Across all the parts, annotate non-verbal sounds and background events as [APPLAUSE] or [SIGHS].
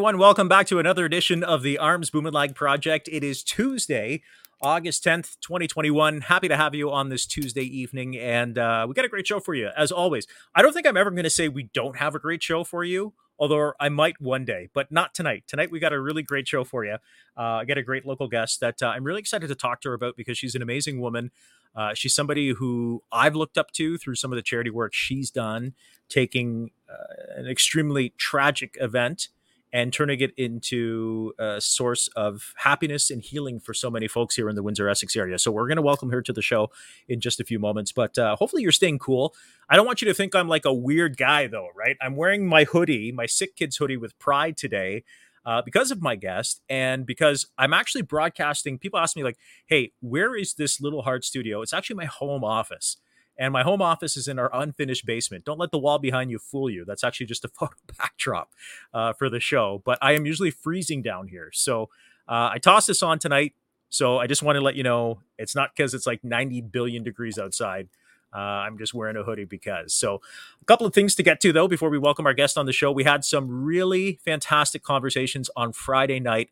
Everyone. Welcome back to another edition of the Arms Bumanlag Project. It is Tuesday, August 10th, 2021. Happy to have you on this Tuesday evening. And uh, we got a great show for you, as always. I don't think I'm ever going to say we don't have a great show for you, although I might one day, but not tonight. Tonight, we got a really great show for you. Uh, I got a great local guest that uh, I'm really excited to talk to her about because she's an amazing woman. Uh, she's somebody who I've looked up to through some of the charity work she's done, taking uh, an extremely tragic event and turning it into a source of happiness and healing for so many folks here in the Windsor Essex area. So we're going to welcome her to the show in just a few moments, but uh, hopefully you're staying cool. I don't want you to think I'm like a weird guy though, right? I'm wearing my hoodie, my Sick Kids hoodie with pride today. Uh, because of my guest and because I'm actually broadcasting. People ask me, like, hey, where is this little heart studio? It's actually my home office. And my home office is in our unfinished basement. Don't let the wall behind you fool you. That's actually just a [LAUGHS] photo backdrop uh, for the show. But I am usually freezing down here. So uh, I tossed this on tonight. So I just want to let you know it's not because it's like 90 billion degrees outside. Uh, I'm just wearing a hoodie because. So, a couple of things to get to though before we welcome our guest on the show. We had some really fantastic conversations on Friday night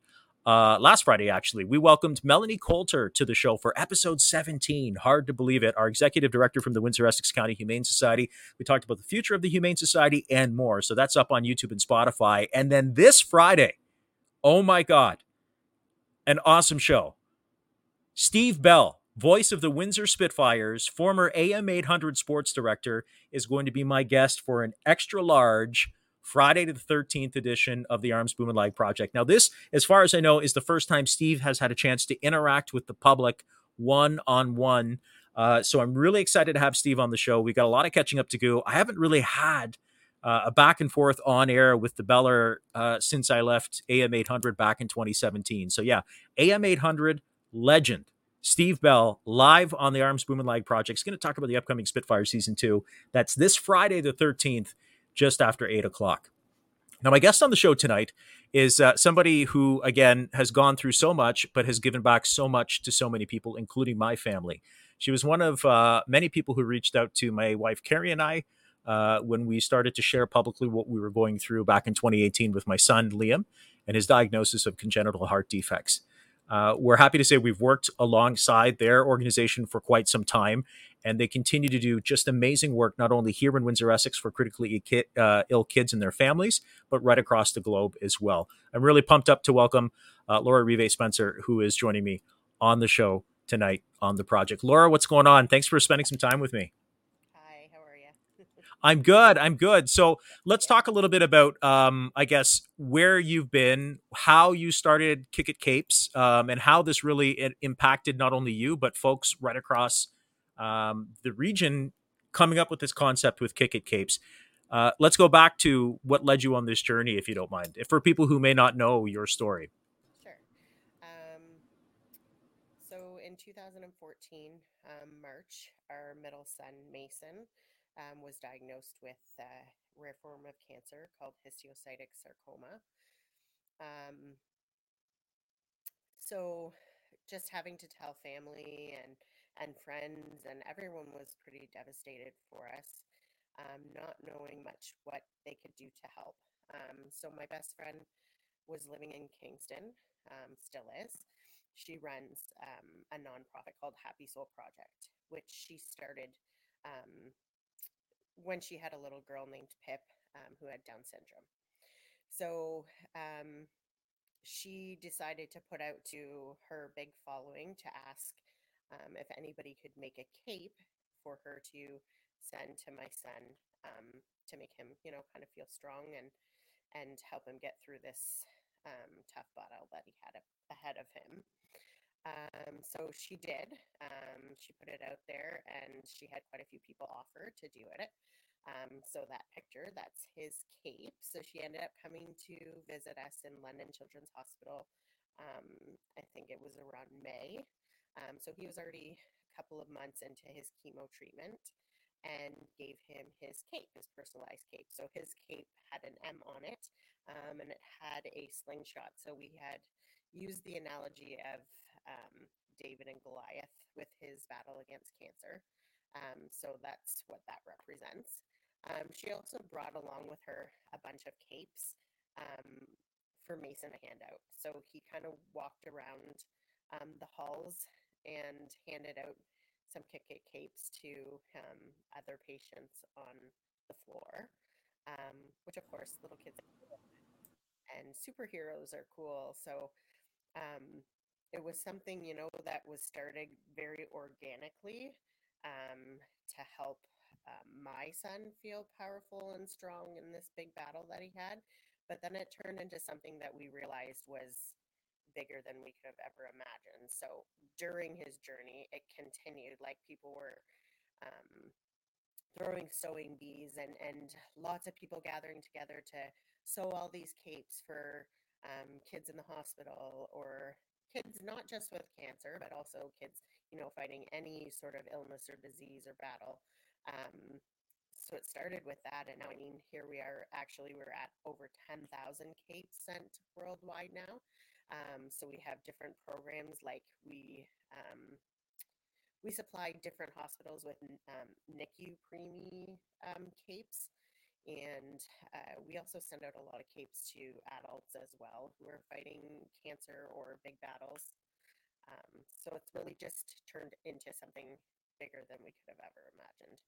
uh, last Friday, actually, we welcomed Melanie Coulter to the show for episode 17. Hard to believe it. Our executive director from the Windsor Essex County Humane Society. We talked about the future of the Humane Society and more. So that's up on YouTube and Spotify. And then this Friday, oh my God, an awesome show. Steve Bell, voice of the Windsor Spitfires, former AM 800 sports director, is going to be my guest for an extra large Friday to the 13th edition of the Arms Bumanlag Project. Now, this, as far as I know, is the first time Steve has had a chance to interact with the public one on one. So I'm really excited to have Steve on the show. We got a lot of catching up to do. I haven't really had uh, a back and forth on air with the Beller uh, since I left AM 800 back in 2017. So yeah, AM 800 legend. Steve Bell live on the Arms Bumanlag Project. He's going to talk about the upcoming Spitfire season two. That's this Friday, the 13th just after eight o'clock. Now, my guest on the show tonight is uh, somebody who, again, has gone through so much, but has given back so much to so many people, including my family. She was one of uh, many people who reached out to my wife, Carrie, and I uh, when we started to share publicly what we were going through back in 2018 with my son, Liam, and his diagnosis of congenital heart defects. Uh, we're happy to say we've worked alongside their organization for quite some time, and they continue to do just amazing work, not only here in Windsor, Essex, for critically uh, ill kids and their families, but right across the globe as well. I'm really pumped up to welcome uh, Laura Rivait-Spencer, who is joining me on the show tonight on the project. Laura, what's going on? Thanks for spending some time with me. Hi, how are you? [LAUGHS] I'm good. I'm good. So let's talk a little bit about, um, I guess, where you've been, how you started Kick It Capes, um, and how this really impacted not only you but folks right across um, the region coming up with this concept with Kick It Capes. Uh, let's go back to what led you on this journey, if you don't mind, for people who may not know your story. Sure. Um, so in 2014, um, March, our middle son, Mason, um, was diagnosed with a rare form of cancer called histiocytic sarcoma. Um, so just having to tell family and and friends and everyone was pretty devastated for us, um, not knowing much what they could do to help. Um, so my best friend was living in Kingston, um, still is. She runs um, a nonprofit called Happy Soul Project, which she started um, when she had a little girl named Pip um, who had Down syndrome. So she decided to put out to her big following to ask um, if anybody could make a cape for her to send to my son um, to make him, you know, kind of feel strong and and help him get through this um, tough battle that he had ahead of him. Um, so she did. Um, she put it out there, and she had quite a few people offer to do it. Um, so that picture, that's his cape. So she ended up coming to visit us in London Children's Hospital. Um, I think it was around May. Um, so he was already a couple of months into his chemo treatment and gave him his cape, his personalized cape. So his cape had an M on it um, and it had a slingshot. So we had used the analogy of um, David and Goliath with his battle against cancer. Um, so that's what that represents. Um, she also brought along with her a bunch of capes. Um, for Mason to hand out. So he kind of walked around um, the halls and handed out some Kick It capes to um, other patients on the floor, um, which of course little kids [LAUGHS] and superheroes are cool. So um, it was something you know that was started very organically um, to help uh, my son feel powerful and strong in this big battle that he had. But then it turned into something that we realized was bigger than we could have ever imagined. So during his journey, it continued like people were um, throwing sewing bees and, and lots of people gathering together to sew all these capes for um, kids in the hospital or kids not just with cancer, but also kids, you know, fighting any sort of illness or disease or battle. Um, so it started with that and now i mean here we are actually we're at over 10,000 capes sent worldwide now um, so we have different programs like we um, we supply different hospitals with um, NICU preemie um, capes. And uh, we also send out a lot of capes to adults as well who are fighting cancer or big battles. Um, so it's really just turned into something bigger than we could have ever imagined.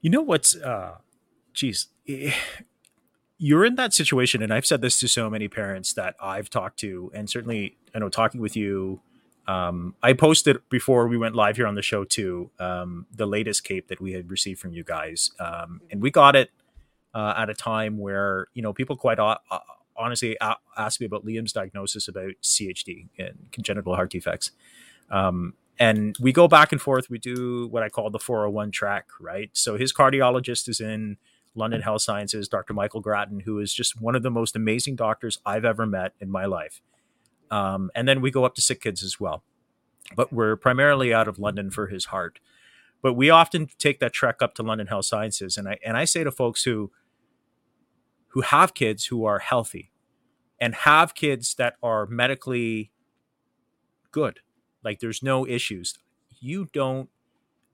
You know what's, uh, geez, you're in that situation, and I've said this to so many parents that I've talked to, and certainly I know talking with you. Um, I posted before we went live here on the show too um, the latest cape that we had received from you guys, um, and we got it uh, at a time where you know people quite uh, honestly asked me about Liam's diagnosis about CHD and congenital heart defects. Um, and we go back and forth. We do what I call the 401 track, right? So his cardiologist is in London Health Sciences, Dr. Michael Grattan, who is just one of the most amazing doctors I've ever met in my life. Um, and then we go up to sick kids as well. But we're primarily out of London for his heart. But we often take that trek up to London Health Sciences, and I and I say to folks who who have kids who are healthy and have kids that are medically good like there's no issues. You don't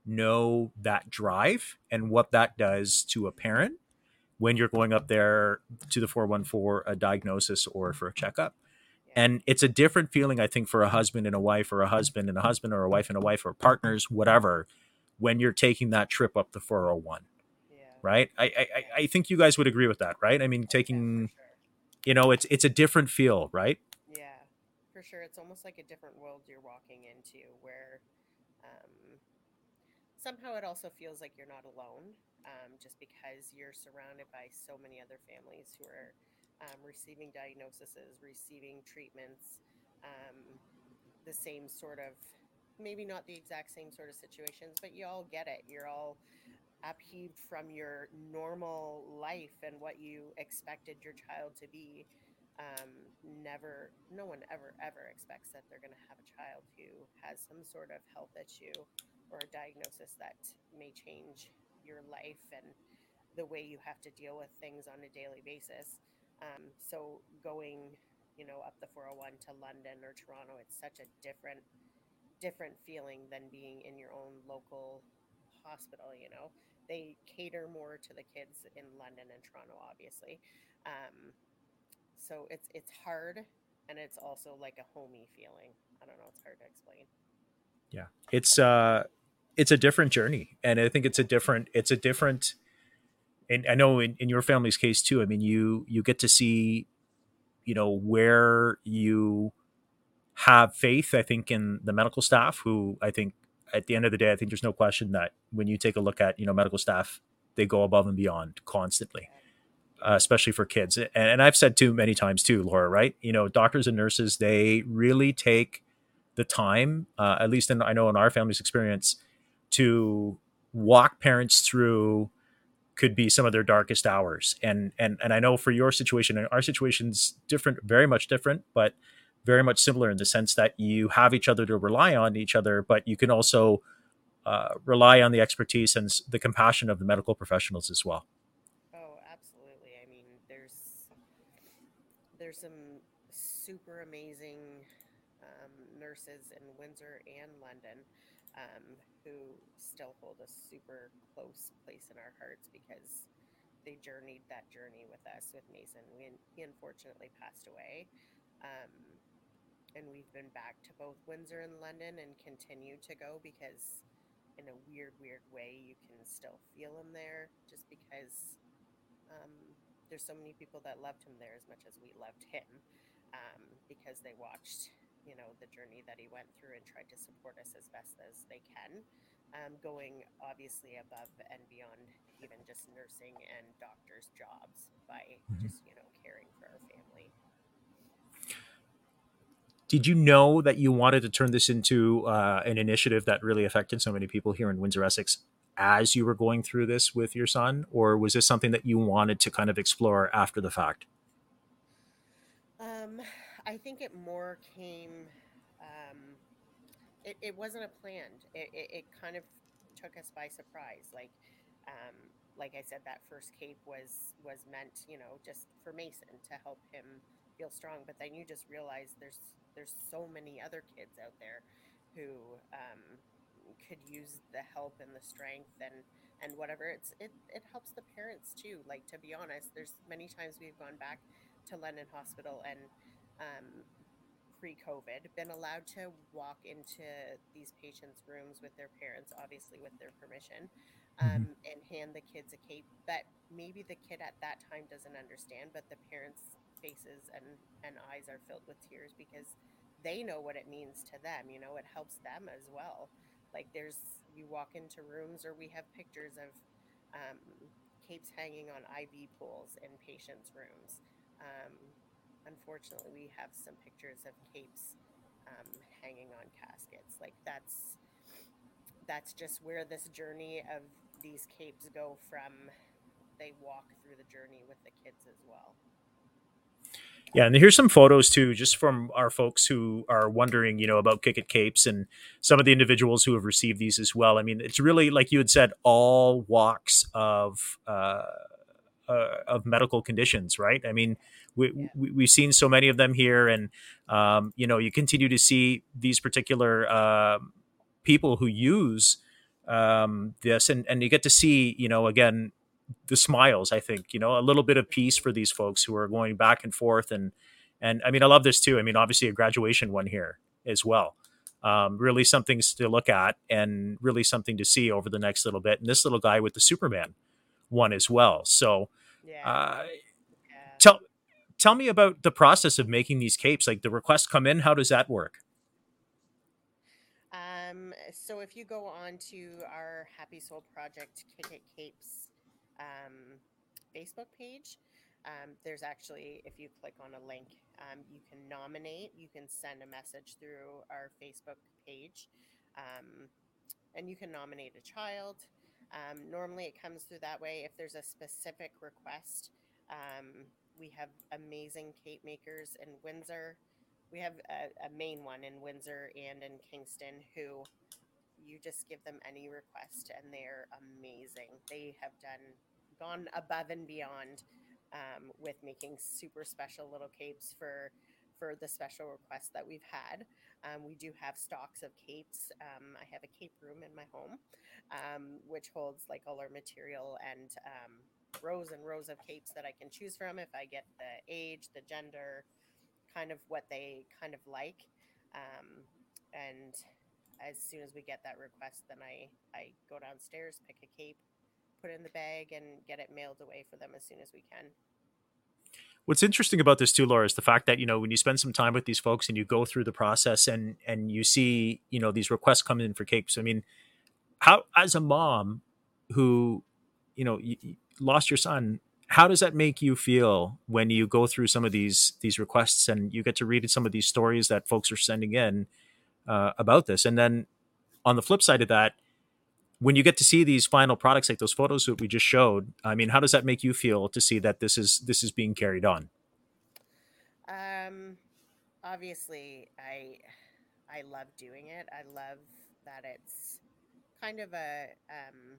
know that drive and what that does to a parent when you're going up there to the 414 a diagnosis or for a checkup. And it's a different feeling, I think, for a husband and a wife, or a husband and a husband, or a wife and a wife, or partners, whatever, when you're taking that trip up the 401. Yeah. Right? I, I, I think you guys would agree with that, right? I mean, taking, yeah, sure. you know, it's it's a different feel, right? Yeah, for sure it's almost like a different world you're walking into where um, somehow it also feels like you're not alone um, just because you're surrounded by so many other families who are um, receiving diagnoses, receiving treatments, um, the same sort of, maybe not the exact same sort of situations, but you all get it. You're all upheaved from your normal life and what you expected your child to be um, never, no one ever, ever expects that they're going to have a child who has some sort of health issue or a diagnosis that may change your life and the way you have to deal with things on a daily basis. Um, so going, you know, up the 401 to London or Toronto, it's such a different, different feeling than being in your own local hospital. You know, they cater more to the kids in London and Toronto, obviously. Um, so it's it's hard and it's also like a homey feeling. I don't know, it's hard to explain. Yeah. It's uh it's a different journey and I think it's a different it's a different and I know in, in your family's case too, I mean you you get to see you know where you have faith, I think, in the medical staff who I think at the end of the day, I think there's no question that when you take a look at, you know, medical staff, they go above and beyond constantly. Uh, especially for kids. And, and I've said too many times too, Laura, right? You know, doctors and nurses, they really take the time, uh, at least in, I know in our family's experience, to walk parents through could be some of their darkest hours. And and and I know for your situation and our situation's different, very much different, but very much similar in the sense that you have each other to rely on each other, but you can also uh, rely on the expertise and the compassion of the medical professionals as well. Oh, absolutely. I mean, there's there's some super amazing um, nurses in Windsor and London um, who still hold a super close place in our hearts because they journeyed that journey with us with Mason. We, he unfortunately passed away. Um, and we've been back to both Windsor and London and continue to go because in a weird, weird way, you can still feel him there just because um, there's so many people that loved him there as much as we loved him um, because they watched, you know, the journey that he went through and tried to support us as best as they can, um, going obviously above and beyond even just nursing and doctors' jobs by mm-hmm. just, you know, caring for our family did you know that you wanted to turn this into uh, an initiative that really affected so many people here in Windsor, Essex, as you were going through this with your son, or was this something that you wanted to kind of explore after the fact? Um, I think it more came. Um, it, it wasn't a planned. It, it, it, kind of took us by surprise. Like, um, like I said, that first cape was was meant, you know, just for Mason to help him feel strong. But then you just realize there's there's so many other kids out there who um, could use the help and the strength and and whatever it's it, it helps the parents too like to be honest there's many times we've gone back to london hospital and um, pre-covid been allowed to walk into these patients rooms with their parents obviously with their permission mm-hmm. um, and hand the kids a cape that maybe the kid at that time doesn't understand but the parents faces and, and eyes are filled with tears because they know what it means to them. You know, it helps them as well. Like there's, you walk into rooms or we have pictures of um, capes hanging on IV poles in patients' rooms. Um, unfortunately, we have some pictures of capes um, hanging on caskets. Like that's that's just where this journey of these capes go from. They walk through the journey with the kids as well. Yeah, and here's some photos too, just from our folks who are wondering, you know, about Kick It Capes and some of the individuals who have received these as well. I mean, it's really like you had said, all walks of uh, uh, of medical conditions, right? I mean, we, yeah. we have seen so many of them here, and um, you know, you continue to see these particular uh, people who use um, this, and and you get to see, you know, again the smiles i think you know a little bit of peace for these folks who are going back and forth and and i mean i love this too i mean obviously a graduation one here as well um, really something to look at and really something to see over the next little bit and this little guy with the superman one as well so yeah. Uh, tell me about the process of making these capes like the requests come in how does that work um, so if you go on to our happy soul project kick it capes um, Facebook page. Um, there's actually, if you click on a link, um, you can nominate, you can send a message through our Facebook page, um, and you can nominate a child. Um, normally, it comes through that way. If there's a specific request, we have amazing cape makers in Windsor. We have a, a main one in Windsor and in Kingston who you just give them any request and they're amazing. They have done gone above and beyond um, with making super special little capes for for the special requests that we've had. Um, we do have stocks of capes. Um, I have a cape room in my home, um, which holds like all our material and um, rows and rows of capes that I can choose from if I get the age, the gender, kind of what they kind of like. Um, and as soon as we get that request, then I, I go downstairs, pick a cape, put it in the bag, and get it mailed away for them as soon as we can. What's interesting about this too, Laura, is the fact that you know when you spend some time with these folks and you go through the process and and you see you know these requests come in for capes. I mean, how as a mom who you know you, you lost your son, how does that make you feel when you go through some of these these requests and you get to read some of these stories that folks are sending in? uh, about this. And then on the flip side of that, when you get to see these final products like those photos that we just showed, I mean, how does that make you feel to see that this is this is being carried on? Um, obviously, I I love doing it. I love that it's kind of a um,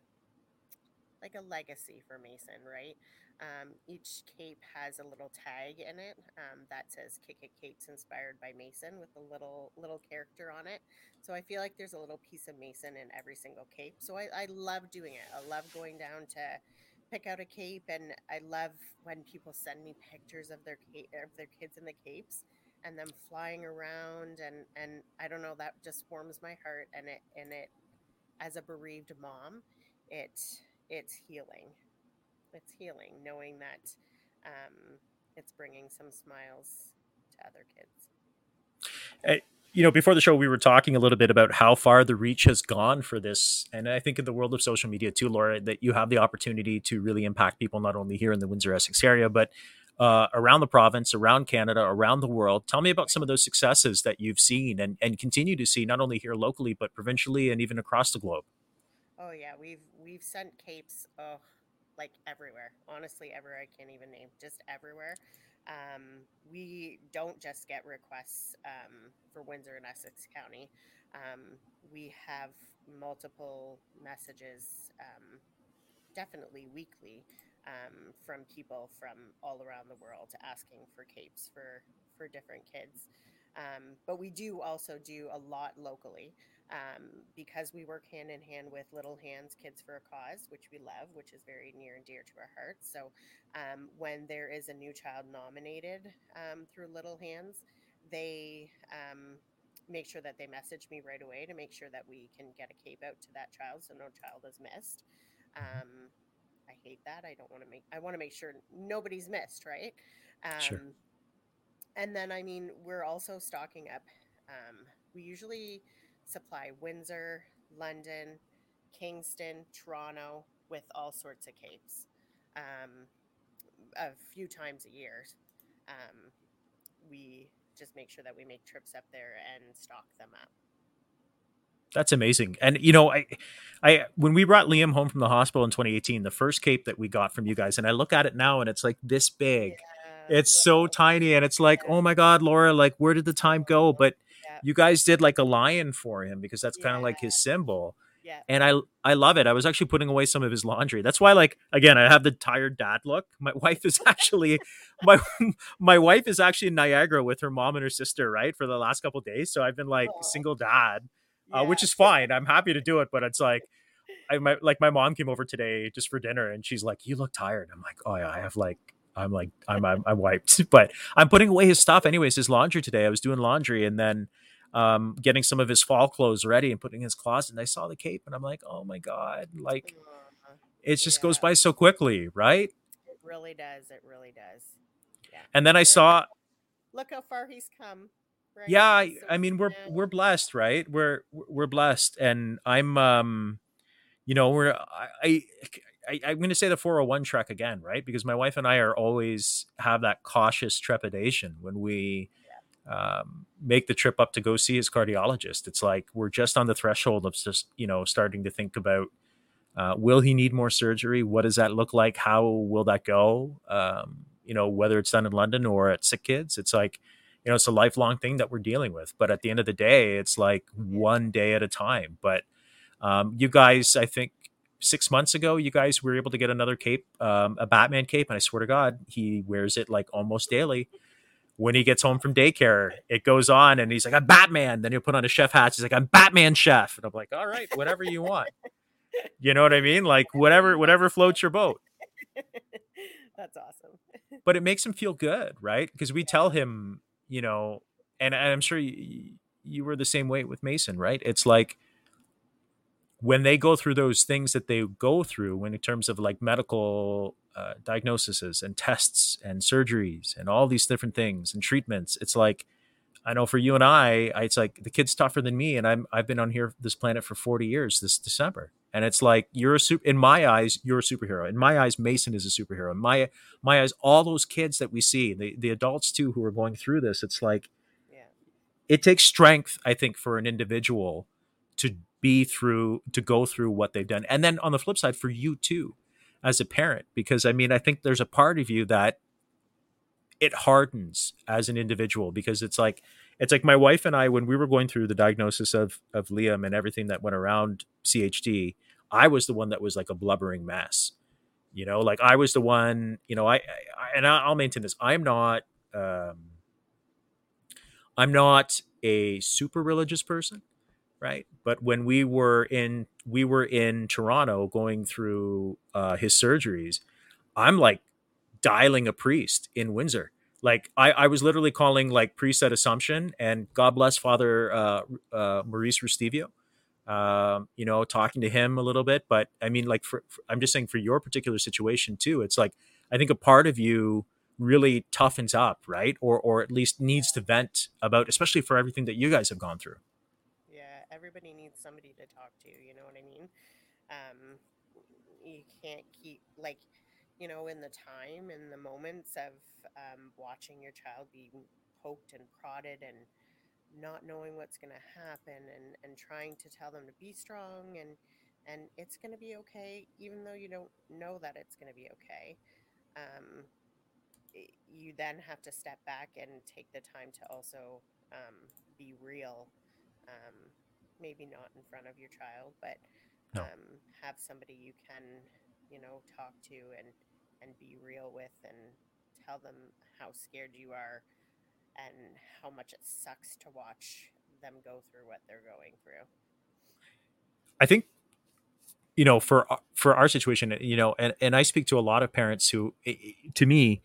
like a legacy for Mason, right? Um, each cape has a little tag in it um, that says "Kick It Capes inspired by Mason" with a little little character on it. So I feel like there's a little piece of Mason in every single cape. So I, I love doing it. I love going down to pick out a cape, and I love when people send me pictures of their cape, of their kids in the capes and them flying around and and I don't know that just warms my heart and it and it as a bereaved mom it it's healing it's healing knowing that um, it's bringing some smiles to other kids eh, you know before the show we were talking a little bit about how far the reach has gone for this and i think in the world of social media too laura that you have the opportunity to really impact people not only here in the windsor essex area but uh, around the province, around Canada, around the world. Tell me about some of those successes that you've seen and, and continue to see, not only here locally, but provincially and even across the globe. Oh yeah, we've we've sent capes oh like everywhere. Honestly, everywhere I can't even name, just everywhere. Um, we don't just get requests um, for Windsor and Essex County. Um, we have multiple messages, um, definitely weekly, um, from people from all around the world asking for capes for for different kids. Um, but we do also do a lot locally um, because we work hand in hand with Little Hands Kids for a Cause, which we love, which is very near and dear to our hearts. So um, when there is a new child nominated um, through Little Hands, they um, make sure that they message me right away to make sure that we can get a cape out to that child so no child is missed. Um, I hate that. I don't want to make. I want to make sure nobody's missed, right? Um, sure. And then, I mean, we're also stocking up. Um, we usually supply Windsor, London, Kingston, Toronto with all sorts of capes um, a few times a year. Um, we just make sure that we make trips up there and stock them up that's amazing. And you know, I, I when we brought Liam home from the hospital in 2018, the first cape that we got from you guys, and I look at it now, and it's like this big. Yeah, it's so tiny, and it's like, yeah. oh my god, Laura, like where did the time go? But yeah. you guys did like a lion for him because that's kind of like his symbol. Yeah. And I I love it. I was actually putting away some of his laundry. That's why like again, I have the tired dad look. My wife is actually [LAUGHS] my my wife is actually in Niagara with her mom and her sister, right? For the last couple days. So I've been like Aww. single dad yeah. uh, which is fine. I'm happy to do it, but it's like, I my like my mom came over today just for dinner, and she's like, "You look tired." I'm like, "Oh yeah, I have like." I'm like I'm, I'm I'm wiped, [LAUGHS] but I'm putting away his stuff anyways. His laundry today. I was doing laundry and then um, getting some of his fall clothes ready and putting in his closet. And I saw the cape and I'm like, oh my god, like it just yeah. goes by so quickly, right? It really does. It really does. Yeah. And then I saw. Look how far he's come. Right? Yeah, I, I mean we're we're blessed, right? We're we're blessed, and I'm um, you know, we're I, I I'm going to say the 401 trek again, right? Because my wife and I are always have that cautious trepidation when we um, make the trip up to go see his cardiologist. It's like we're just on the threshold of just you know starting to think about uh, will he need more surgery? What does that look like? How will that go? Um, you know, whether it's done in London or at Sick Kids, it's like you know it's a lifelong thing that we're dealing with but at the end of the day it's like one day at a time but um, you guys i think six months ago you guys were able to get another cape um, a batman cape and i swear to god he wears it like almost daily when he gets home from daycare it goes on and he's like i'm batman. Then he'll put on a chef hat. He's like i'm batman chef. And i'm like all right whatever you want. [LAUGHS] You know what i mean? Like whatever whatever floats your boat. [LAUGHS] That's awesome. [LAUGHS] But it makes him feel good right? Because we tell him you know, and I'm sure you, you were the same way with Mason, right? It's like when they go through those things that they go through when in terms of like medical uh, diagnoses and tests and surgeries and all these different things and treatments it's like i know for you and I, I it's like the kid's tougher than me and i'm i've been on here this planet for 40 years this december. And it's like you're a super in my eyes you're a superhero. In my eyes mason is a superhero. In my my eyes all those kids that we see the the adults too who are going through this it's like yeah. it takes strength i think for an individual to be through to go through what they've done and then on the flip side for you too as a parent because i mean i think there's a part of you that it hardens as an individual because it's like it's like my wife and I when we were going through the diagnosis of of Liam and everything that went around CHD, I was the one that was like a blubbering mess. You know, like I was the one, you know, I, I and I'll maintain this. I'm not um I'm not a super religious person. Right? But when we were in we were in Toronto going through uh, his surgeries, I'm like dialing a priest in Windsor. Like I, I was literally calling like priest at Assumption, and God bless Father uh, uh, Maurice Restivo. Um, you know, talking to him a little bit, but I mean, like, for, for, I'm just saying for your particular situation too. It's like I think a part of you really toughens up, right? Or or at least needs to vent about, especially for everything that you guys have gone through. Everybody needs somebody to talk to. You know what I mean? Um, you can't keep like you know, in the time, in the moments of um, watching your child being poked and prodded and not knowing what's going to happen and, and trying to tell them to be strong and, and it's going to be okay, even though you don't know that it's going to be okay. Um, you then have to step back and take the time to also um, be real. Um, maybe not in front of your child, but no. um, have somebody you can you know, talk to and and be real with and tell them how scared you are and how much it sucks to watch them go through what they're going through. I think you know for for our situation you know and, and i speak to a lot of parents who to me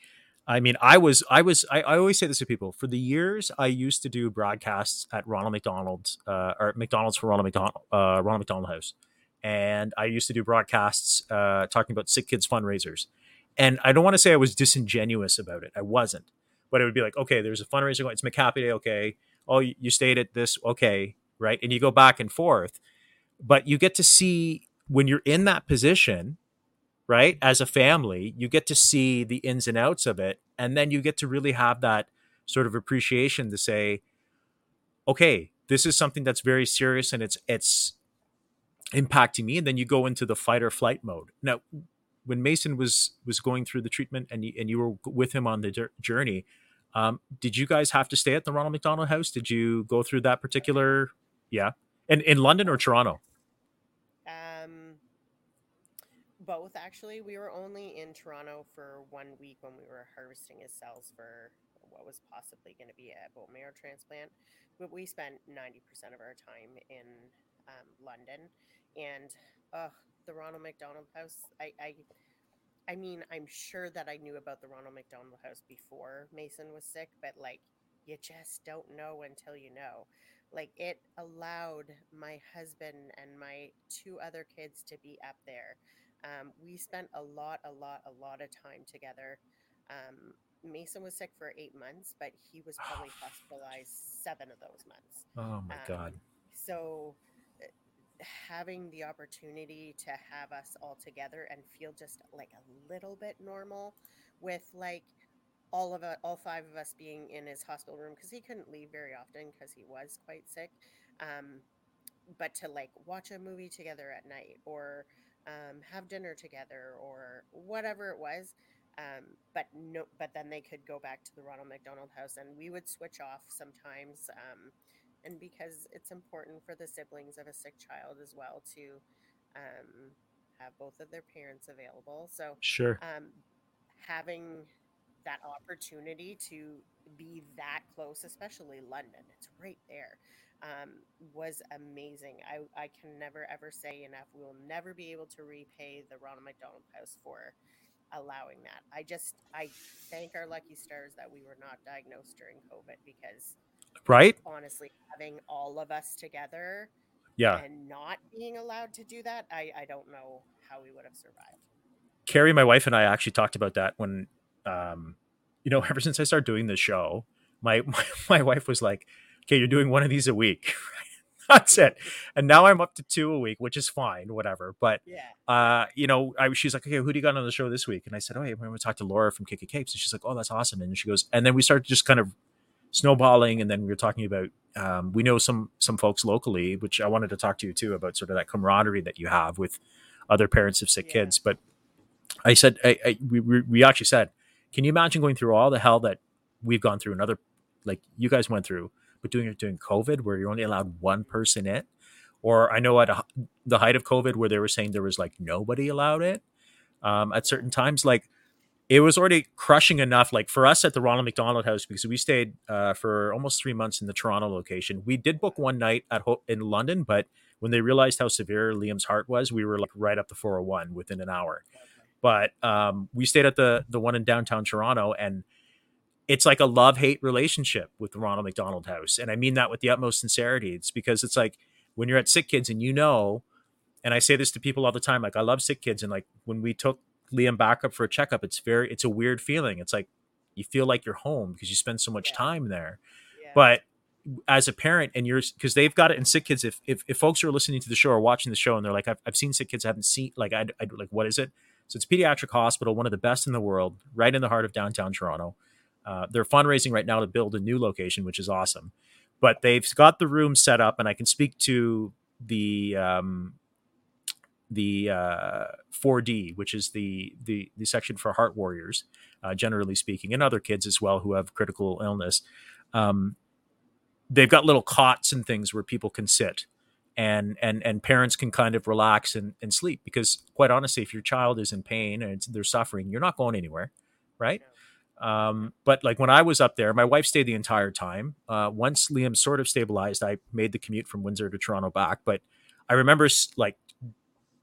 i mean i was i was I, I always say this to people for the years i used to do broadcasts at ronald mcdonald's uh, or mcdonald's for ronald mcdonald uh, ronald mcdonald house and I used to do broadcasts uh, talking about sick kids fundraisers. And I don't want to say I was disingenuous about it. I wasn't, but it would be like, okay, there's a fundraiser going. It's McHappy Day, okay. Oh, you stayed at this, okay, right? And you go back and forth, but you get to see when you're in that position, right? As a family, you get to see the ins and outs of it, and then you get to really have that sort of appreciation to say, okay, this is something that's very serious, and it's it's impacting me and then you go into the fight or flight mode. Now when mason was was going through the treatment and you, and you were with him on the journey um, did you guys have to stay at the ronald mcdonald house? Did you go through that particular yeah and in london or toronto um both actually we were only in toronto for one week when we were harvesting his cells for what was possibly going to be a bone marrow transplant but we spent 90% of our time in um, london and uh, the Ronald McDonald House. I, I, I mean, I'm sure that I knew about the Ronald McDonald House before Mason was sick, but like, you just don't know until you know. Like, it allowed my husband and my two other kids to be up there. Um, we spent a lot, a lot, a lot of time together. Um, Mason was sick for eight months, but he was [SIGHS] probably hospitalized seven of those months. Oh my um, God. So having the opportunity to have us all together and feel just like a little bit normal with like all of it, all five of us being in his hospital room because he couldn't leave very often because he was quite sick. Um, but to like watch a movie together at night or um, have dinner together or whatever it was. Um, but no, but then they could go back to the Ronald McDonald House and we would switch off sometimes. Um, and because it's important for the siblings of a sick child as well to um, have both of their parents available. So, sure, um, having that opportunity to be that close, especially London, it's right there, um, was amazing. I, I can never ever say enough. We will never be able to repay the Ronald McDonald House for allowing that. I just I thank our lucky stars that we were not diagnosed during COVID because right honestly having all of us together yeah and not being allowed to do that i i don't know how we would have survived carrie my wife and i actually talked about that when um you know [LAUGHS] ever since i started doing the show my, [LAUGHS] my my wife was like okay you're doing one of these a week [LAUGHS] that's it. And now i'm up to two a week which is fine whatever. But yeah. uh you know i she's like okay who do you got on the show this week? And i said oh hey, i'm going to talk to laura from kick capes. And she's like oh that's awesome. And she goes and then we started just kind of snowballing, and then we were talking about um, we know some some folks locally, which I wanted to talk to you too about sort of that camaraderie that you have with other parents of sick yeah. kids. But I said I, I, we we actually said, can you imagine going through all the hell that we've gone through and other like you guys went through, but doing it during COVID where you're only allowed one person in? Or I know at a, the height of COVID where they were saying there was like nobody allowed it um, at certain times, like it was already crushing enough. Like for us at the Ronald McDonald House, because we stayed uh, for almost three months in the Toronto location. We did book one night at Ho- in London, but when they realized how severe Liam's heart was, we were like right up the 401 within an hour. But um, we stayed at the the one in downtown Toronto, and it's like a love hate relationship with the Ronald McDonald House, and I mean that with the utmost sincerity. It's because it's like when you're at Sick Kids and you know, and I say this to people all the time, like I love Sick Kids, and like when we took Liam back up for a checkup, it's very it's a weird feeling. It's like you feel like you're home because you spend so much Yeah. time there. Yeah. But as a parent and you're because they've got it in sick kids if, if if folks are listening to the show or watching the show and they're like i've, I've seen sick kids I haven't seen like I, I like what is it so it's a pediatric hospital one of the best in the world right in the heart of downtown toronto uh, they're fundraising right now to build a new location which is awesome. But they've got the room set up and i can speak to the um the uh 4d which is the the the section for heart warriors uh, generally speaking and other kids as well who have critical illness. Um they've got little cots and things where people can sit and and and parents can kind of relax and, and sleep because quite honestly if your child is in pain and they're suffering you're not going anywhere right um, but like when i was up there my wife stayed the entire time. Uh, once liam sort of stabilized i made the commute from windsor to toronto back. But i remember like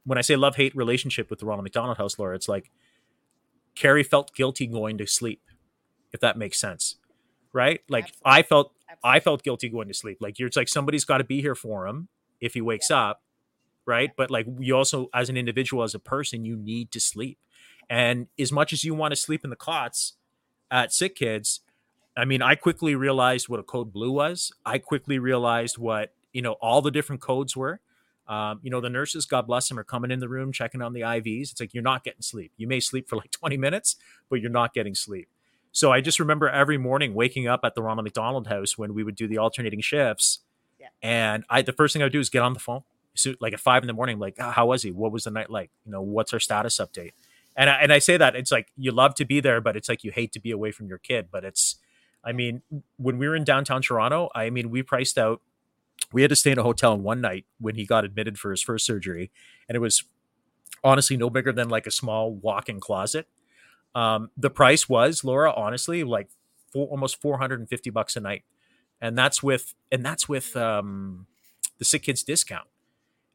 when i say love hate relationship with the ronald mcdonald house laura it's like carrie felt guilty going to sleep if that makes sense right? Like i felt I felt guilty going to sleep. Like you're, it's like somebody's got to be here for him if he wakes up, right? But like you also, as an individual, as a person, you need to sleep. And as much as you want to sleep in the cots at sick kids, I mean, I quickly realized what a code blue was. I quickly realized what you know all the different codes were. Um, you know, the nurses, God bless them, are coming in the room checking on the IVs. It's like you're not getting sleep. You may sleep for like 20 minutes, but you're not getting sleep. So I just remember every morning waking up at the Ronald McDonald House when we would do the alternating shifts, Yeah. and I the first thing I would do is get on the phone. So like at five in the morning, like "Ah, how was he? What was the night like? You know, what's our status update? And I, and I say that it's like you love to be there, but it's like you hate to be away from your kid. But it's, I mean, when we were in downtown Toronto, I mean, we priced out. We had to stay in a hotel one night when he got admitted for his first surgery, and it was honestly no bigger than like a small walk-in closet. Um, the price was Laura, honestly, like four, almost four hundred and fifty bucks a night, and that's with and that's with um, the sick kids discount.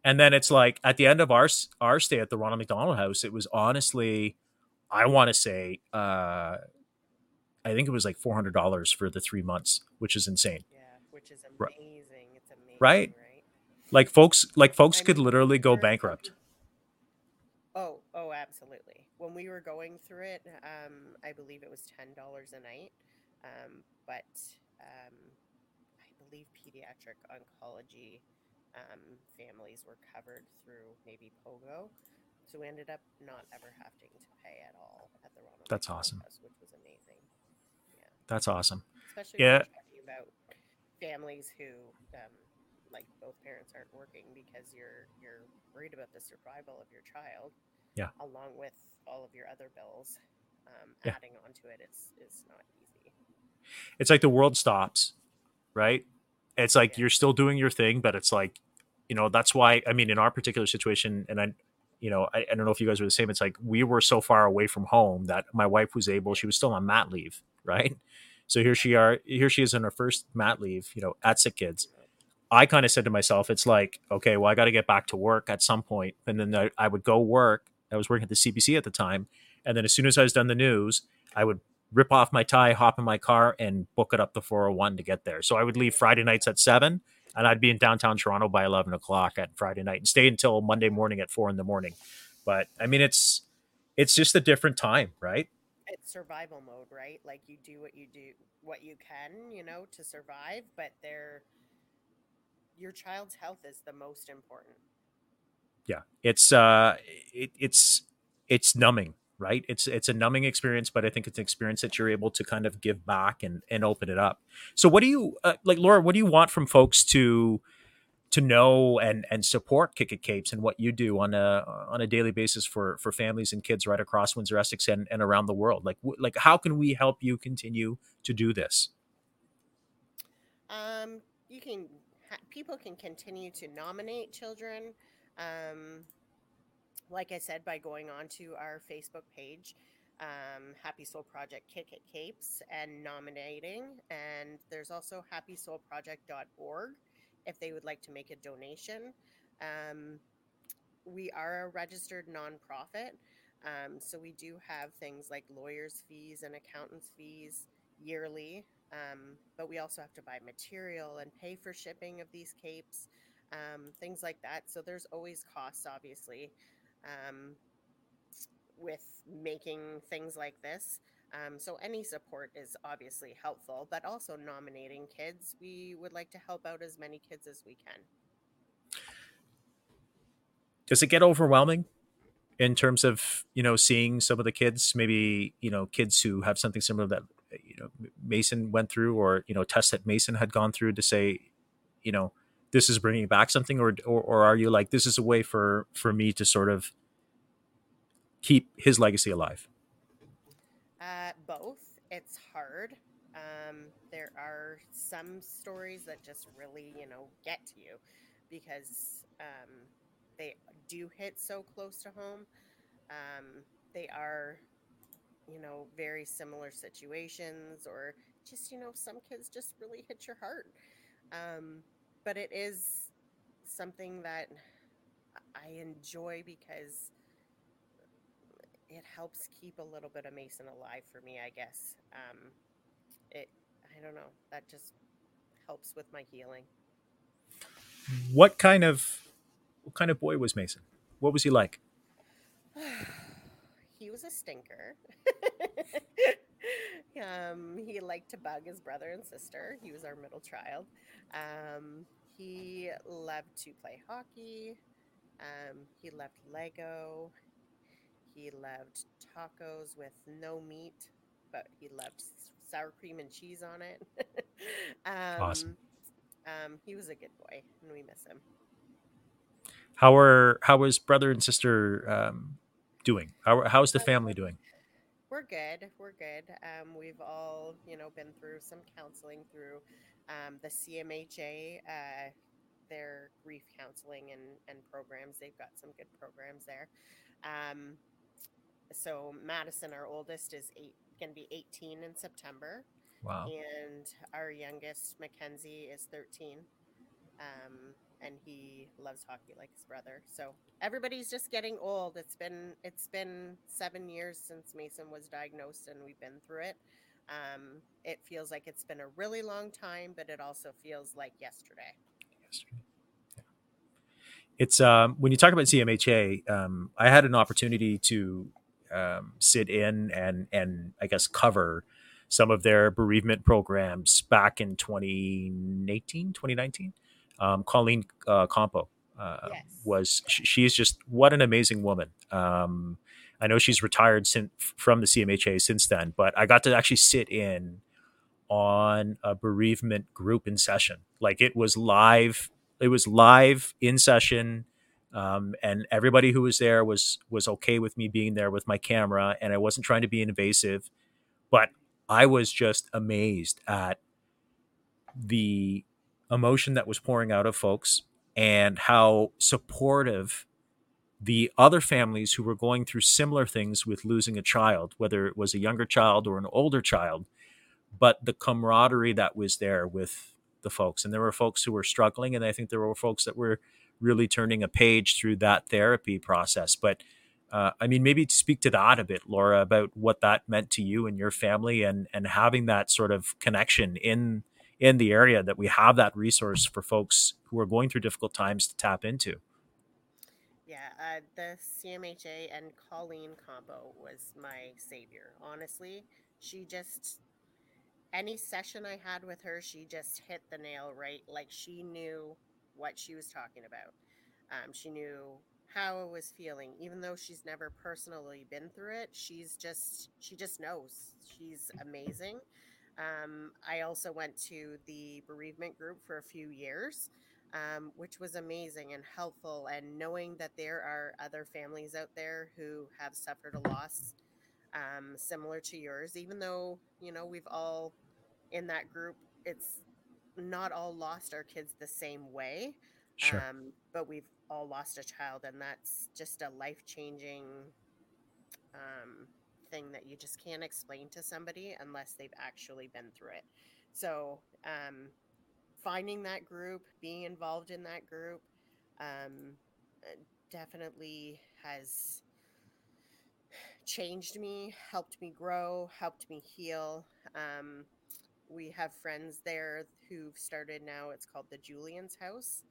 And then it's like at the end of our our stay at the Ronald McDonald House, it was honestly, I want to say, uh, I think it was like four hundred dollars for the three months, which is insane. Yeah, which is Right. amazing. It's amazing, Right? right? Like folks, like folks I could mean, literally go bankrupt. Oh, oh, absolutely. When we were going through it, um, I believe it was ten dollars a night, um, but um, I believe pediatric oncology um, families were covered through maybe Pogo, so we ended up not ever having to pay at all at the Ronald. That's McDonald awesome. House, which was amazing. Yeah. That's awesome. especially Yeah. when you're talking about families who um, like both parents aren't working because you're you're worried about the survival of your child Yeah. along with all of your other bills um, Yeah. adding onto it it is is not easy It's like the world stops, right? It's like you're still doing your thing, but it's like, you know, that's why. I mean, in our particular situation, and I, you know, I, I don't know if you guys were the same. It's like we were so far away from home that my wife was able. She was still on mat leave, right? So here she are. Here she is on her first mat leave. You know, at sick kids. I kind of said to myself, it's like, okay, well, I got to get back to work at some point. And then I, I would go work. I was working at the CBC at the time. And then as soon as I was done the news, I would rip off my tie, hop in my car, and book it up the 401 to get there. So I would leave Friday nights at seven, and I'd be in downtown Toronto by 11 o'clock at Friday night and stay until Monday morning at four in the morning. But I mean, it's it's just a different time, right? it's survival mode right like you do what you do what you can you know to survive but they're your child's health is the most important yeah it's uh it, it's it's numbing right? It's it's a numbing experience but i think it's an experience that you're able to kind of give back and and open it up. So what do you uh, like laura what do you want from folks to to know and and support kick it capes and what you do on a on a daily basis for for families and kids right across windsor essex and, and around the world? Like wh- like how can we help you continue to do this? Um, you can people can continue to nominate children. Um, like I said, by going on to our Facebook page, um, Happy Soul Project Kick It Capes and nominating. And there's also happysoulproject.org if they would like to make a donation. Um, we are a registered nonprofit. Um, so we do have things like lawyers' fees and accountants' fees yearly, um, but we also have to buy material and pay for shipping of these capes, um, things like that. So there's always costs, obviously, um, with making things like this. Um, so any support is obviously helpful, but also nominating kids. We would like to help out as many kids as we can. Does it get overwhelming in terms of you know seeing some of the kids, maybe you know kids who have something similar that you know Mason went through, or you know tests that Mason had gone through to say, you know, this is bringing back something, or or, or are you like this is a way for for me to sort of keep his legacy alive? Uh, both. It's hard. Um, there are some stories that just really, you know, get to you because um, they do hit so close to home. Um, they are, you know, very similar situations, or just, you know, some kids just really hit your heart. Um, but it is something that I enjoy because it helps keep a little bit of Mason alive for me, I guess. Um, it, I don't know, that just helps with my healing. What kind of what kind of boy was Mason? What was he like? [SIGHS] he was a stinker. [LAUGHS] [LAUGHS] um, he liked to bug his brother and sister. He was our middle child. Um, he loved to play hockey. Um, he loved Lego. He loved tacos with no meat, but he loved sour cream and cheese on it. [LAUGHS] um, awesome. Um, he was a good boy, and we miss him. How are how is brother and sister um, doing? How how's the family doing? We're good. We're good. Um, we've all you know been through some counseling through um, the CMHA. Uh, their grief counseling and, and programs. They've got some good programs there. Um, so Madison, our oldest, is eight, going to be 18 in September. Wow. And our youngest, Mackenzie, is 13. Um, and he loves hockey like his brother. So everybody's just getting old. It's been it's been seven years since Mason was diagnosed, and we've been through it. Um, it feels like it's been a really long time, but it also feels like yesterday. Yesterday. Yeah. It's um, when you talk about CMHA, um, I had an opportunity to um, sit in and and I guess cover some of their bereavement programs back in 2018, 2019. Um, Colleen uh, Campo uh, yes. was she, she's just what an amazing woman. Um, I know she's retired since from the CMHA since then, but I got to actually sit in on a bereavement group in session. Like it was live. It was live in session um, and everybody who was there was was okay with me being there with my camera and i wasn't trying to be invasive but i was just amazed at the emotion that was pouring out of folks and how supportive the other families who were going through similar things with losing a child whether it was a younger child or an older child but the camaraderie that was there with the folks and there were folks who were struggling and i think there were folks that were really turning a page through that therapy process. But uh, I mean, maybe speak to that a bit, Laura, about what that meant to you and your family, and and having that sort of connection in in the area that we have that resource for folks who are going through difficult times to tap into. Yeah, uh, the CMHA and Colleen combo was my savior. Honestly, she just any session I had with her, she just hit the nail right. Like she knew what she was talking about. Um, she knew how I was feeling, even though she's never personally been through it. She's just she just knows. She's amazing. Um, I also went to the bereavement group for a few years, um, which was amazing and helpful. And knowing that there are other families out there who have suffered a loss um, similar to yours, even though you know we've all in that group, it's not all lost our kids the same way. Sure. Um, but we've all lost a child, and that's just a life changing um, thing that you just can't explain to somebody unless they've actually been through it. So, um, finding that group, being involved in that group, um, uh, definitely has changed me, helped me grow, helped me heal. Um, we have friends there who've started now. It's called the Julian's House.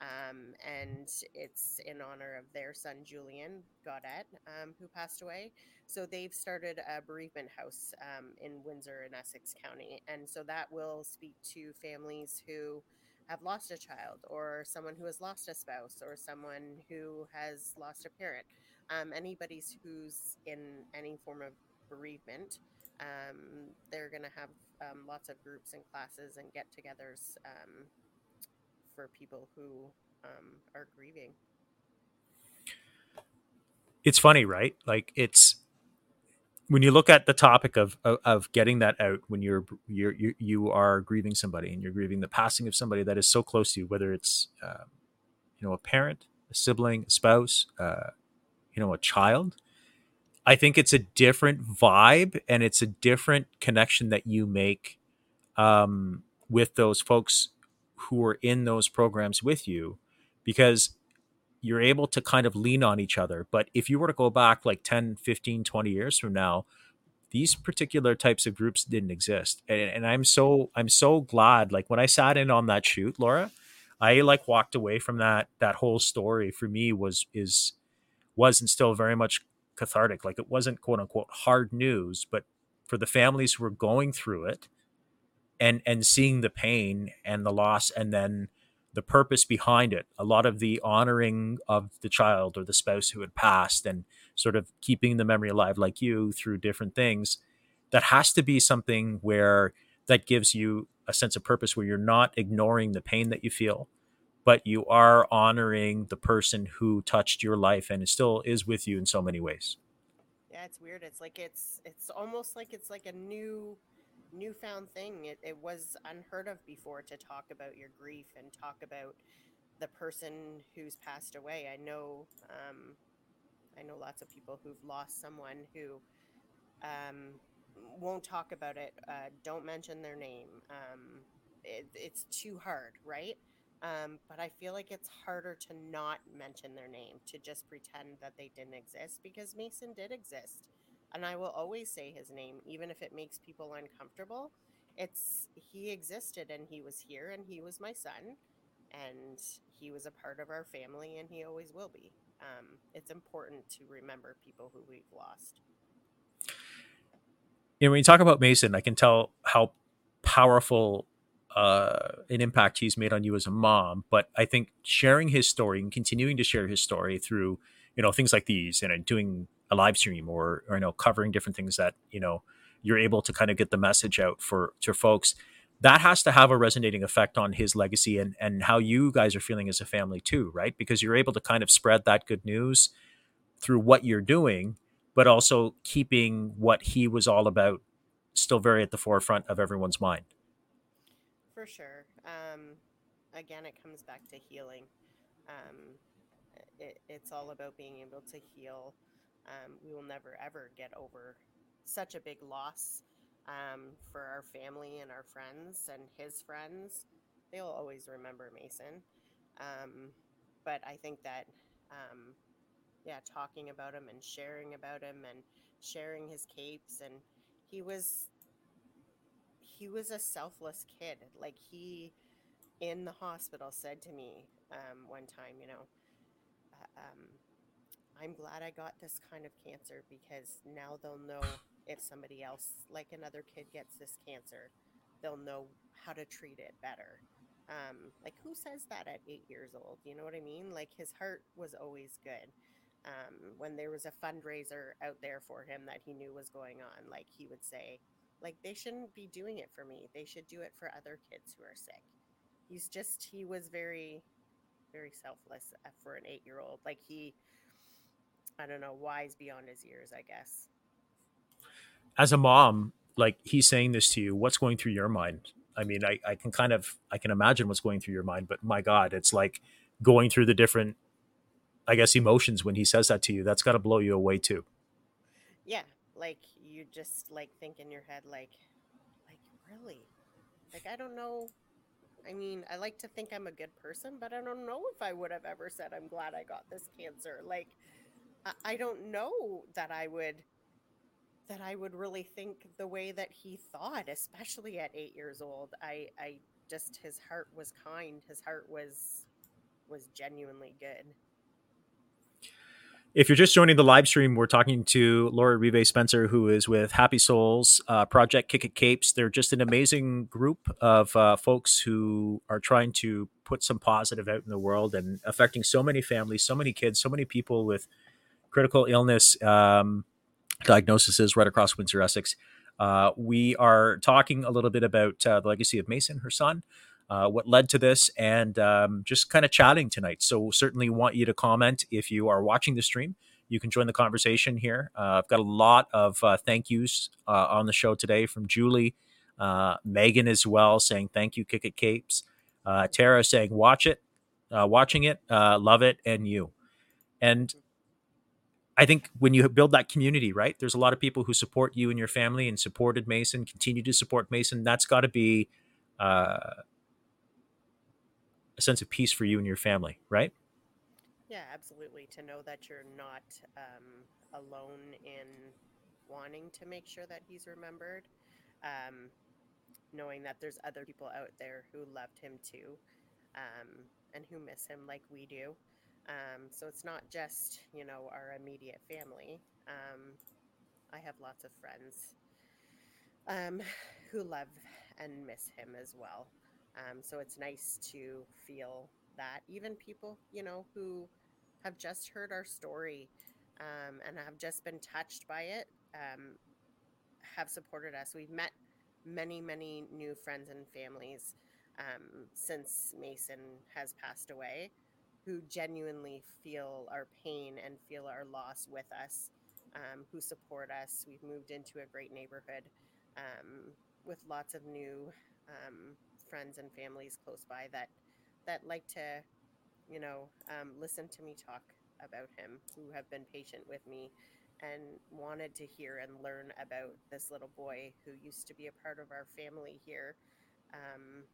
Um, and it's in honor of their son Julian Godet, um, who passed away. So they've started a bereavement house um, in Windsor in Essex County, and so that will speak to families who have lost a child, or someone who has lost a spouse, or someone who has lost a parent. Um, anybody who's in any form of bereavement, um, they're going to have um, lots of groups and classes and get-togethers um, for people who um, are grieving. It's funny, right? Like it's when you look at the topic of, of, getting that out when you're you're you, you are grieving somebody and you're grieving the passing of somebody that is so close to you, whether it's uh, you know a parent, a sibling, a spouse, uh, you know a child. I think it's a different vibe and it's a different connection that you make um, with those folks who are in those programs with you because you're able to kind of lean on each other. But if you were to go back like 10, 15, 20 years from now, these particular types of groups didn't exist. And, and I'm so I'm so glad like when I sat in on that shoot, Laura, I like walked away from that that whole story for me was is was and still very much cathartic. Like it wasn't quote unquote hard news, but for the families who were going through it and and seeing the pain and the loss and then the purpose behind it, a lot of the honoring of the child or the spouse who had passed and sort of keeping the memory alive like you through different things, that has to be something where that gives you a sense of purpose where you're not ignoring the pain that you feel, but you are honoring the person who touched your life and still is with you in so many ways. Yeah, it's weird. It's like it's it's almost like it's like a new newfound thing. It, it was unheard of before to talk about your grief and talk about the person who's passed away. I know, um, I know lots of people who've lost someone who um, won't talk about it. Uh, don't mention their name. Um, it, it's too hard, right? Um, but I feel like it's harder to not mention their name, to just pretend that they didn't exist because Mason did exist and I will always say his name, even if it makes people uncomfortable. It's he existed and he was here and he was my son, and he was a part of our family and he always will be. Um, it's important to remember people who we've lost. You know, when you talk about Mason, I can tell how powerful uh, an impact he's made on you as a mom. But I think sharing his story and continuing to share his story through, you know, things like these and doing a live stream or, or you know covering different things that you know you're able to kind of get the message out for to folks. That has to have a resonating effect on his legacy and and how you guys are feeling as a family too right? Because you're able to kind of spread that good news through what you're doing but also keeping what he was all about still very at the forefront of everyone's mind. For sure. Um, again it comes back to healing. Um, it, it's all about being able to heal um, we will never ever get over such a big loss um, for our family and our friends and his friends. They'll always remember Mason. Um, but I think that, um, yeah, talking about him and sharing about him and sharing his capes and he was he was a selfless kid. Like he in the hospital said to me um, one time, you know, uh, um, I'm glad I got this kind of cancer because now they'll know if somebody else, like another kid, gets this cancer, they'll know how to treat it better. Um, like, who says that at eight years old? You know what I mean? Like, his heart was always good. Um, when there was a fundraiser out there for him that he knew was going on, like, he would say, like, they shouldn't be doing it for me. They should do it for other kids who are sick. He's just, he was very, very selfless uh, for an eight year old. Like, he, I don't know, wise beyond his years, I guess. As a mom, like he's saying this to you, what's going through your mind? I mean, I, I can kind of I can imagine what's going through your mind, but my God, it's like going through the different I guess emotions when he says that to you. That's gotta blow you away too. Yeah. like you just like think in your head like like really like i don't know i mean i like to think i'm a good person but i don't know if i would have ever said i'm glad i got this cancer like i, don't know that i would that i would really think the way that he thought especially at eight years old. I i just his heart was kind. His heart was was genuinely good. If you're just joining the live stream, we're talking to Laura Rivait-Spencer, who is with Happy Souls uh, Project Kick It Capes. They're just an amazing group of uh, folks who are trying to put some positive out in the world and affecting so many families, so many kids, so many people with critical illness um, diagnoses right across Windsor, Essex. Uh, we are talking a little bit about uh, the legacy of Mason, her son, uh, what led to this, and um, just kind of chatting tonight. So certainly want you to comment if you are watching the stream. You can join the conversation here. Uh, I've got a lot of uh, thank yous uh, on the show today from Julie, Megan as well, saying thank you, Kick It Capes. Tara saying watch it, watching it, love it, and you. And I think when you build that community, right, there's a lot of people who support you and your family and supported Mason, continue to support Mason. That's got to be uh, a sense of peace for you and your family, right? Yeah, absolutely. To know that you're not um, alone in wanting to make sure that he's remembered, um, knowing that there's other people out there who loved him too um, and who miss him like we do. Um, so it's not just, you know, our immediate family. Um, I have lots of friends um, who love and miss him as well. Um, so it's nice to feel that even people, you know, who have just heard our story um, and have just been touched by it um, have supported us. We've met many, many new friends and families since Mason has passed away who genuinely feel our pain and feel our loss with us, um, who support us. We've moved into a great neighborhood um, with lots of new um, friends and families close by that that like to, you know, um, listen to me talk about him, who have been patient with me and wanted to hear and learn about this little boy who used to be a part of our family here, um,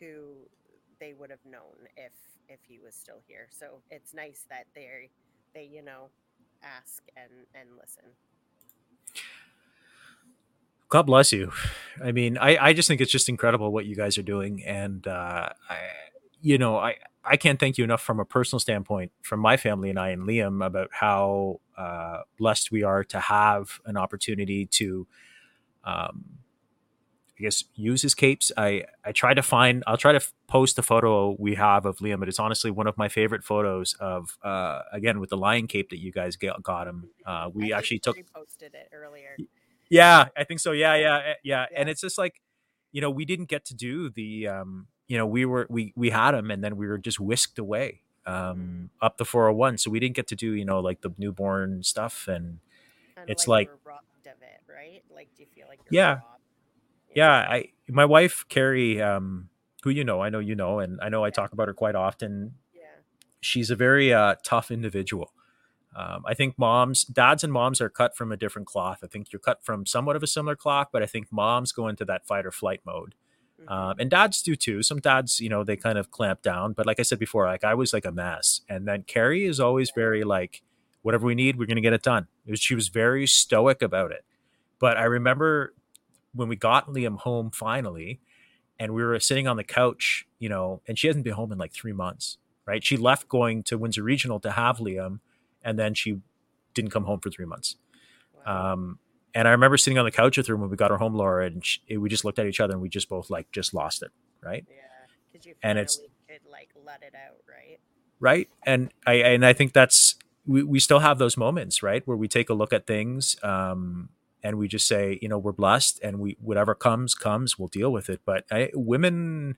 who they would have known if if he was still here. So it's nice that they they you know ask and and listen. God bless you. I mean, I, I just think it's just incredible what you guys are doing. And, uh, I, you know, I, I can't thank you enough from a personal standpoint from my family and I and Liam about how uh, blessed we are to have an opportunity to, um, I guess, use his capes. I, I try to find, I'll try to f- post a photo we have of Liam, but it's honestly one of my favorite photos of, uh, again, with the lion cape that you guys got, got him. Uh, we actually took, posted it earlier. Yeah, I think so. Yeah, yeah, yeah, yeah. And it's just like, you know, we didn't get to do the, um, you know, we were we we had him, and then we were just whisked away um, up the 401. So we didn't get to do, you know, like the newborn stuff, and, it's like, like, you were robbed of it, right? Like, do you feel like yeah? Yeah. I my wife Carrie, um, who you know, I know you know, and I know I talk about her quite often. Yeah. She's a very uh, tough individual. Um, I think moms, dads, and moms are cut from a different cloth. I think you're cut from somewhat of a similar cloth, but I think moms go into that fight or flight mode. Mhm. Um, and dads do too. Some dads, you know, they kind of clamp down. But like I said before, like I was like a mess. And then Carrie is always very like, whatever we need, we're going to get it done. It was, she was very stoic about it. But I remember when we got Liam home finally, and we were sitting on the couch, you know, and she hasn't been home in like three months, right? She left going to Windsor Regional to have Liam, and then she didn't come home for three months. Wow. Um, and I remember sitting on the couch with her when we got her home, Laura, and she, we just looked at each other and we just both like just lost it, right? yeah. Because you and it's- could like let it out, right? right and i and i think that's we, we still have those moments right where we take a look at things um and we just say you know we're blessed and we whatever comes comes we'll deal with it. But I, women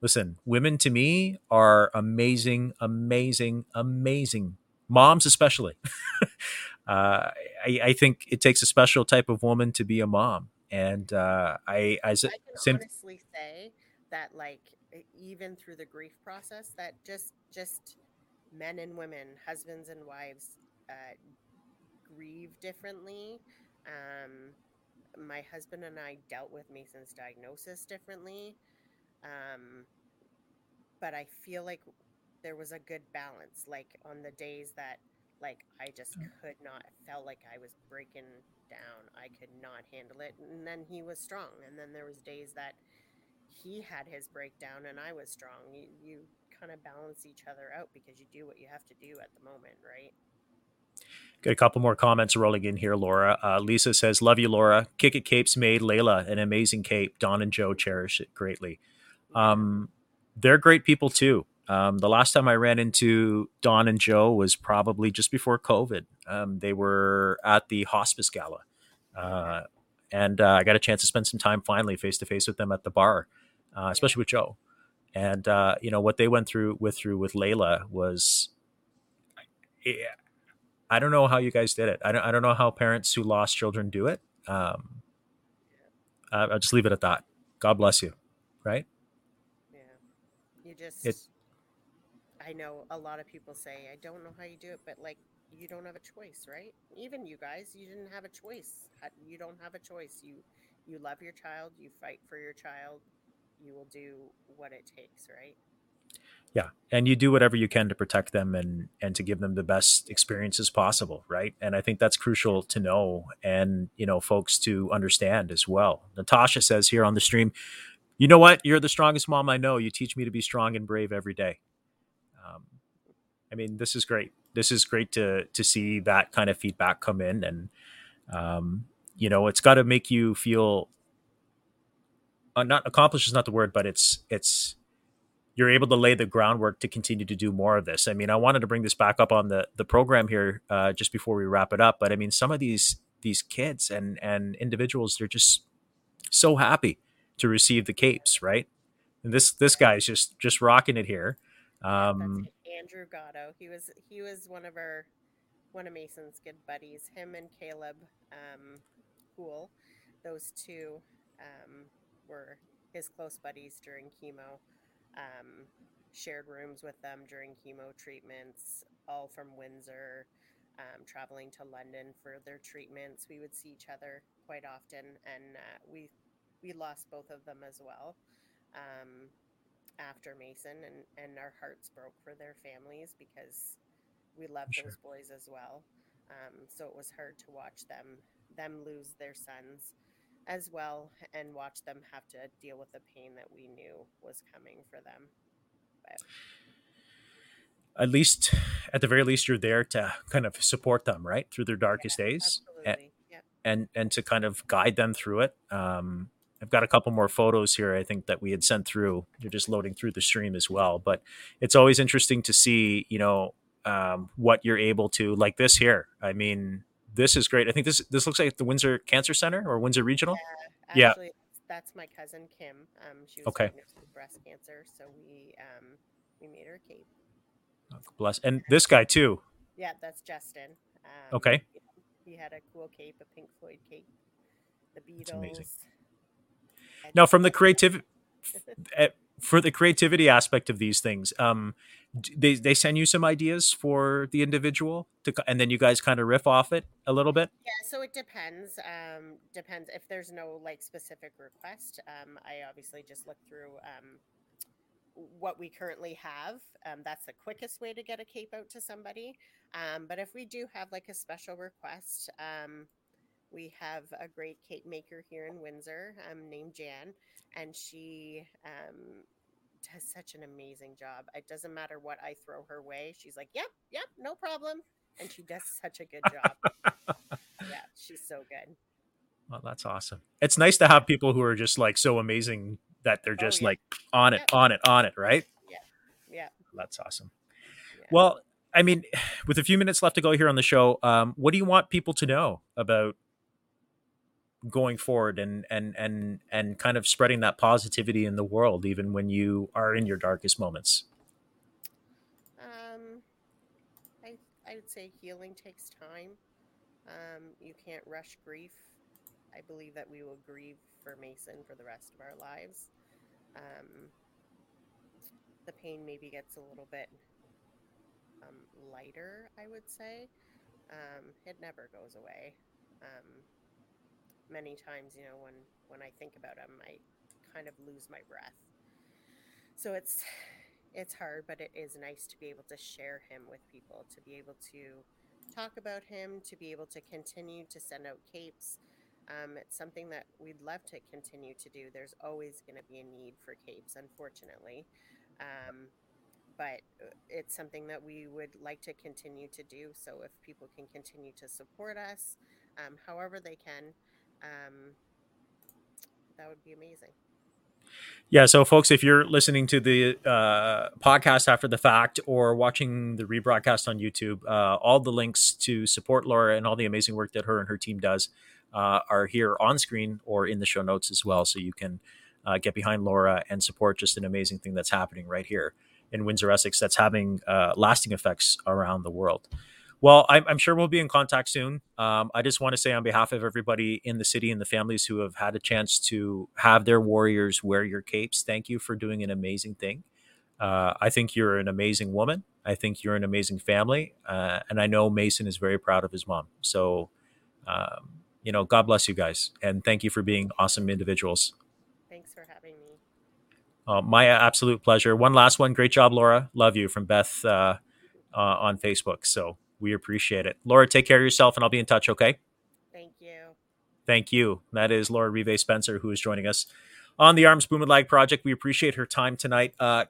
listen women to me are amazing amazing amazing. Moms especially. [LAUGHS] Uh I, I think it takes a special type of woman to be a mom. And uh i i, I can same, honestly say that like even through the grief process that just just men and women husbands and wives uh, grieve differently Um, my husband and I dealt with Mason's diagnosis differently. Um, but I feel like there was a good balance. Like on the days that like I just Mm. could not felt like I was breaking down. I could not handle it. And then he was strong. And then there was days that he had his breakdown and I was strong. You you kind of balance each other out because you do what you have to do at the moment, right? Got a couple more comments rolling in here, Laura. Uh, Lisa says, Love you, Laura. Kick It Capes made Layla an amazing cape. Don and Joe cherish it greatly. Um, they're great people too. Um, the last time I ran into Don and Joe was probably just before COVID. Um, they were at the hospice gala. Uh, and uh, I got a chance to spend some time finally face to face with them at the bar, uh, especially with Joe. And uh, you know what they went through with through with Layla was, yeah, I don't know how you guys did it. I don't, I don't know how parents who lost children do it. Um, I- I'll just leave it at that. God bless you. Right? Yeah. You just It- I know a lot of people say, I don't know how you do it, but like you don't have a choice, right? Even you guys, you didn't have a choice. You don't have a choice. You you love your child, you fight for your child, you will do what it takes, right? Yeah, and you do whatever you can to protect them and and to give them the best experiences possible, right? And I think that's crucial to know and you know folks to understand as well. Natasha says here on the stream, you know what? You're the strongest mom I know. You teach me to be strong and brave every day. Um, I mean, this is great. This is great to to see that kind of feedback come in, and um, you know, it's got to make you feel. Uh, not accomplished is not the word, but it's it's you're able to lay the groundwork to continue to do more of this. I mean, I wanted to bring this back up on the the program here uh, just before we wrap it up, but I mean, some of these these kids and and individuals, they're just so happy to receive the capes, right? And this this guy's just just rocking it here. Um, Andrew Gatto. He was he was one of our one of Mason's good buddies. Him and Caleb um, Poole, those two um, were his close buddies during chemo. Um, shared rooms with them during chemo treatments, all from Windsor. Um, traveling to London for their treatments, we would see each other quite often, and uh, we we lost both of them as well. Um, after Mason, and and our hearts broke for their families because we loved Sure. those boys as well. Um, so it was hard to watch them them lose their sons as well, and watch them have to deal with the pain that we knew was coming for them. But at least, at the very least, you're there to kind of support them, right, through their darkest days, and, yeah. and and to kind of guide them through it. Um, I've got a couple more photos here. I think that we had sent through. You're just loading through the stream as well, but it's always interesting to see, you know, um, what you're able to like this here. I mean, this is great. I think this this looks like the Windsor Cancer Center or Windsor Regional. Yeah. Actually, that's my cousin Kim. Um, she was Okay. diagnosed with breast cancer, so we um, we made her a cape. Oh, Bless. And this guy too. Yeah, that's Justin. Um, Okay. He had a cool cape, a Pink Floyd cape. The Beatles. That's amazing. Now, from the creative, [LAUGHS] eh, for the creativity aspect of these things, um, they they send you some ideas for the individual to, and then you guys kind of riff off it a little bit. Yeah, so it depends. Um, depends if there's no like specific request. Um, I obviously just look through um, what we currently have. Um, that's the quickest way to get a cape out to somebody. Um, but if we do have like a special request, we have a great cape maker here in Windsor um, named Jan, and she um, does such an amazing job. It doesn't matter what I throw her way. She's like, "Yep, yep, no problem," and she does such a good job. [LAUGHS] yeah, she's so good. Well, that's awesome. It's nice to have people who are just like so amazing that they're Oh, just yeah. like on it, Yeah. on it, on it, right? Yeah, yeah. That's awesome. yeah. Well, I mean, [SIGHS] with a few minutes left to go here on the show, um, what do you want people to know about going forward and and and and kind of spreading that positivity in the world, even when you are in your darkest moments? Um, I I would say healing takes time. Um, you can't rush grief. I believe that we will grieve for Mason for the rest of our lives. Um, the pain maybe gets a little bit um, lighter, I would say. Um, it never goes away. Um, many times, you know, when when I think about him, I kind of lose my breath. So it's it's hard, but it is nice to be able to share him with people, to be able to talk about him, to be able to continue to send out capes. Um, it's something that we'd love to continue to do. There's always going to be a need for capes, unfortunately. Um, but uh, it's something that we would like to continue to do. So if people can continue to support us, um, however they can, um, that would be amazing. Yeah, so folks, if you're listening to the uh, podcast after the fact or watching the rebroadcast on YouTube, uh, all the links to support Laura and all the amazing work that her and her team does uh, are here on screen or in the show notes as well. So you can uh, get behind Laura and support just an amazing thing that's happening right here in Windsor, Essex, that's having uh, lasting effects around the world. Well, I'm, I'm, sure we'll be in contact soon. Um, I just want to say, on behalf of everybody in the city and the families who have had a chance to have their warriors wear your capes, thank you for doing an amazing thing. Uh, I think you're an amazing woman. I think you're an amazing family. Uh, and I know Mason is very proud of his mom. So, um, you know, God bless you guys. And thank you for being awesome individuals. Thanks for having me. Uh, my absolute pleasure. One last one. Great job, Laura. Love you from Beth uh, uh, on Facebook. So, we appreciate it. Laura, take care of yourself and I'll be in touch, okay? Thank you. Thank you. That is Laura Rivait-Spencer who is joining us on the Arms Bumanlag project. We appreciate her time tonight. Uh,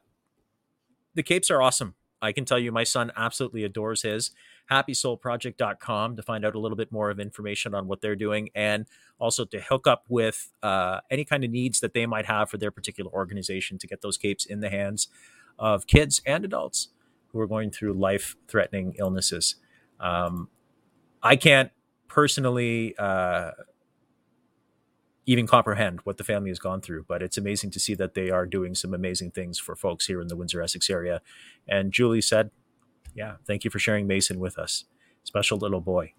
the capes are awesome. I can tell you my son absolutely adores his. HappySoulProject.com to find out a little bit more of information on what they're doing and also to hook up with uh, any kind of needs that they might have for their particular organization to get those capes in the hands of kids and adults who are going through life threatening illnesses. Um, I can't personally uh, even comprehend what the family has gone through, but it's amazing to see that they are doing some amazing things for folks here in the Windsor Essex area. And Julie said, Yeah, thank you for sharing Mason with us. Special little boy.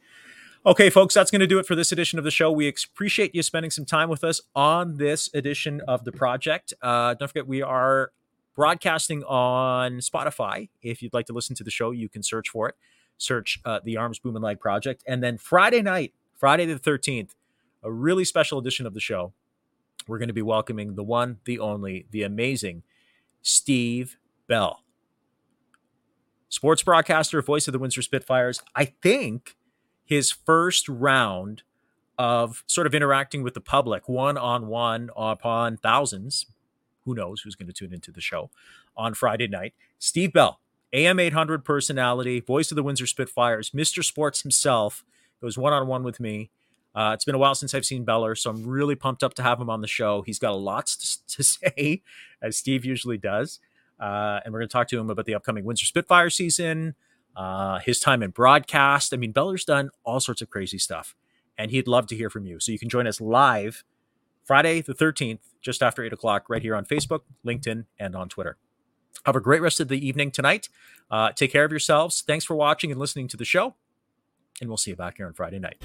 Okay, folks, that's going to do it for this edition of the show. We appreciate you spending some time with us on this edition of the project. Uh, don't forget, we are broadcasting on Spotify. If you'd like to listen to the show, you can search for it. Search uh, the Arms Bumanlag Project. And then Friday night, Friday the 13th, a really special edition of the show. We're going to be welcoming the one, the only, the amazing Steve Bell. Sports broadcaster, voice of the Windsor Spitfires. I think his first round of sort of interacting with the public one on one upon thousands, who knows who's going to tune into the show on Friday night. Steve Bell, AM 800 personality, voice of the Windsor Spitfires, Mr. Sports himself, goes one on one with me. Uh, it's been a while since I've seen Beller, so I'm really pumped up to have him on the show. He's got a lot to, [LAUGHS] to say, as Steve usually does. Uh, and we're going to talk to him about the upcoming Windsor Spitfire season, uh, his time in broadcast. I mean, Beller's done all sorts of crazy stuff, and he'd love to hear from you. So you can join us live Friday the 13th, just after 8 o'clock, right here on Facebook, LinkedIn, and on Twitter. Have a great rest of the evening tonight. Uh, take care of yourselves. Thanks for watching and listening to the show, and we'll see you back here on Friday night.